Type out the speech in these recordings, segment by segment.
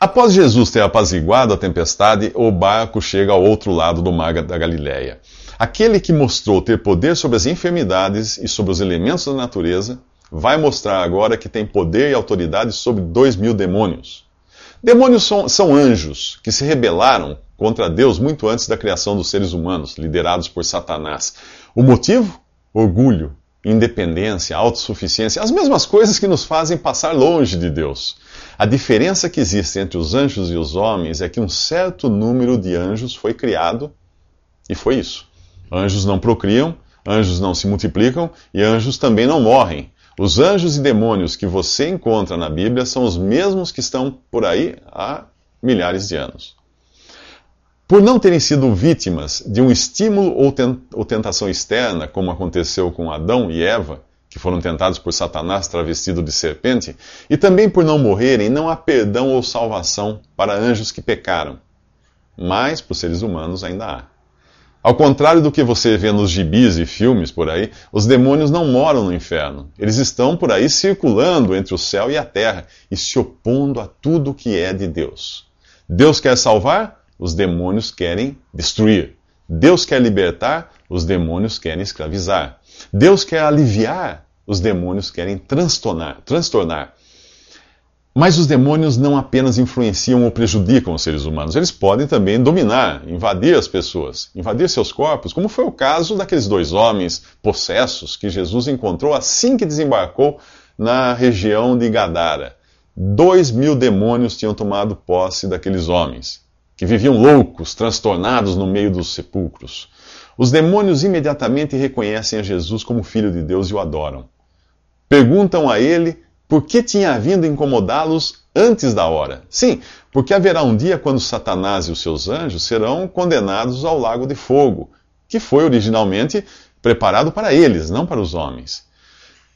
Após Jesus ter apaziguado a tempestade, o barco chega ao outro lado do mar da Galileia. Aquele que mostrou ter poder sobre as enfermidades e sobre os elementos da natureza, vai mostrar agora que tem poder e autoridade sobre dois mil demônios. Demônios são, são anjos que se rebelaram contra Deus muito antes da criação dos seres humanos, liderados por Satanás. O motivo? Orgulho, independência, autossuficiência, as mesmas coisas que nos fazem passar longe de Deus. A diferença que existe entre os anjos e os homens é que um certo número de anjos foi criado e foi isso. Anjos não procriam, anjos não se multiplicam e anjos também não morrem. Os anjos e demônios que você encontra na Bíblia são os mesmos que estão por aí há milhares de anos. Por não terem sido vítimas de um estímulo ou tentação externa, como aconteceu com Adão e Eva, que foram tentados por Satanás travestido de serpente, e também por não morrerem, não há perdão ou salvação para anjos que pecaram. Mas para os seres humanos ainda há. Ao contrário do que você vê nos gibis e filmes por aí, os demônios não moram no inferno. Eles estão por aí circulando entre o céu e a terra e se opondo a tudo que é de Deus. Deus quer salvar, os demônios querem destruir. Deus quer libertar, os demônios querem escravizar. Deus quer aliviar, os demônios querem transtornar. transtornar. Mas os demônios não apenas influenciam ou prejudicam os seres humanos, eles podem também dominar, invadir as pessoas, invadir seus corpos, como foi o caso daqueles dois homens possessos que Jesus encontrou assim que desembarcou na região de Gadara. Dois mil demônios tinham tomado posse daqueles homens, que viviam loucos, transtornados no meio dos sepulcros. Os demônios imediatamente reconhecem a Jesus como Filho de Deus e o adoram. Perguntam a ele por que tinha vindo incomodá-los antes da hora? Sim, porque haverá um dia quando Satanás e os seus anjos serão condenados ao lago de fogo, que foi originalmente preparado para eles, não para os homens.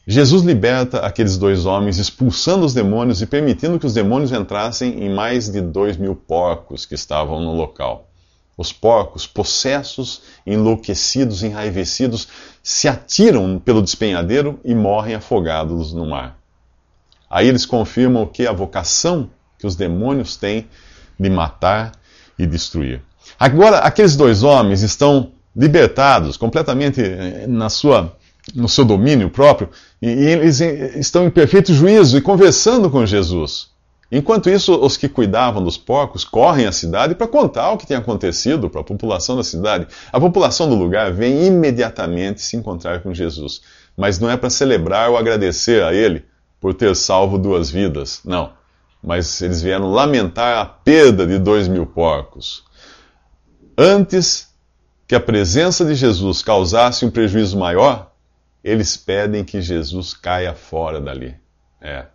Jesus liberta aqueles dois homens, expulsando os demônios e permitindo que os demônios entrassem em mais de dois mil porcos que estavam no local. Os porcos, possessos, enlouquecidos, enraivecidos, se atiram pelo despenhadeiro e morrem afogados no mar. Aí eles confirmam que? A vocação que os demônios têm de matar e destruir. Agora, aqueles dois homens estão libertados, completamente eh, na sua, no seu domínio próprio, e eles estão em perfeito juízo e conversando com Jesus. Enquanto isso, os que cuidavam dos porcos correm à cidade para contar o que tem acontecido para a população da cidade. A população do lugar vem imediatamente se encontrar com Jesus, mas não é para celebrar ou agradecer a ele por ter salvo duas vidas. Não. Mas eles vieram lamentar a perda de dois mil porcos. Antes que a presença de Jesus causasse um prejuízo maior, eles pedem que Jesus caia fora dali. É.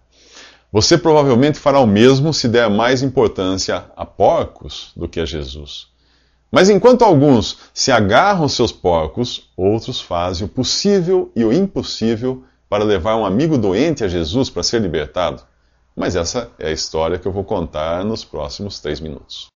Você provavelmente fará o mesmo se der mais importância a porcos do que a Jesus. Mas enquanto alguns se agarram aos seus porcos, outros fazem o possível e o impossível para levar um amigo doente a Jesus para ser libertado? Mas essa é a história que eu vou contar nos próximos três minutos.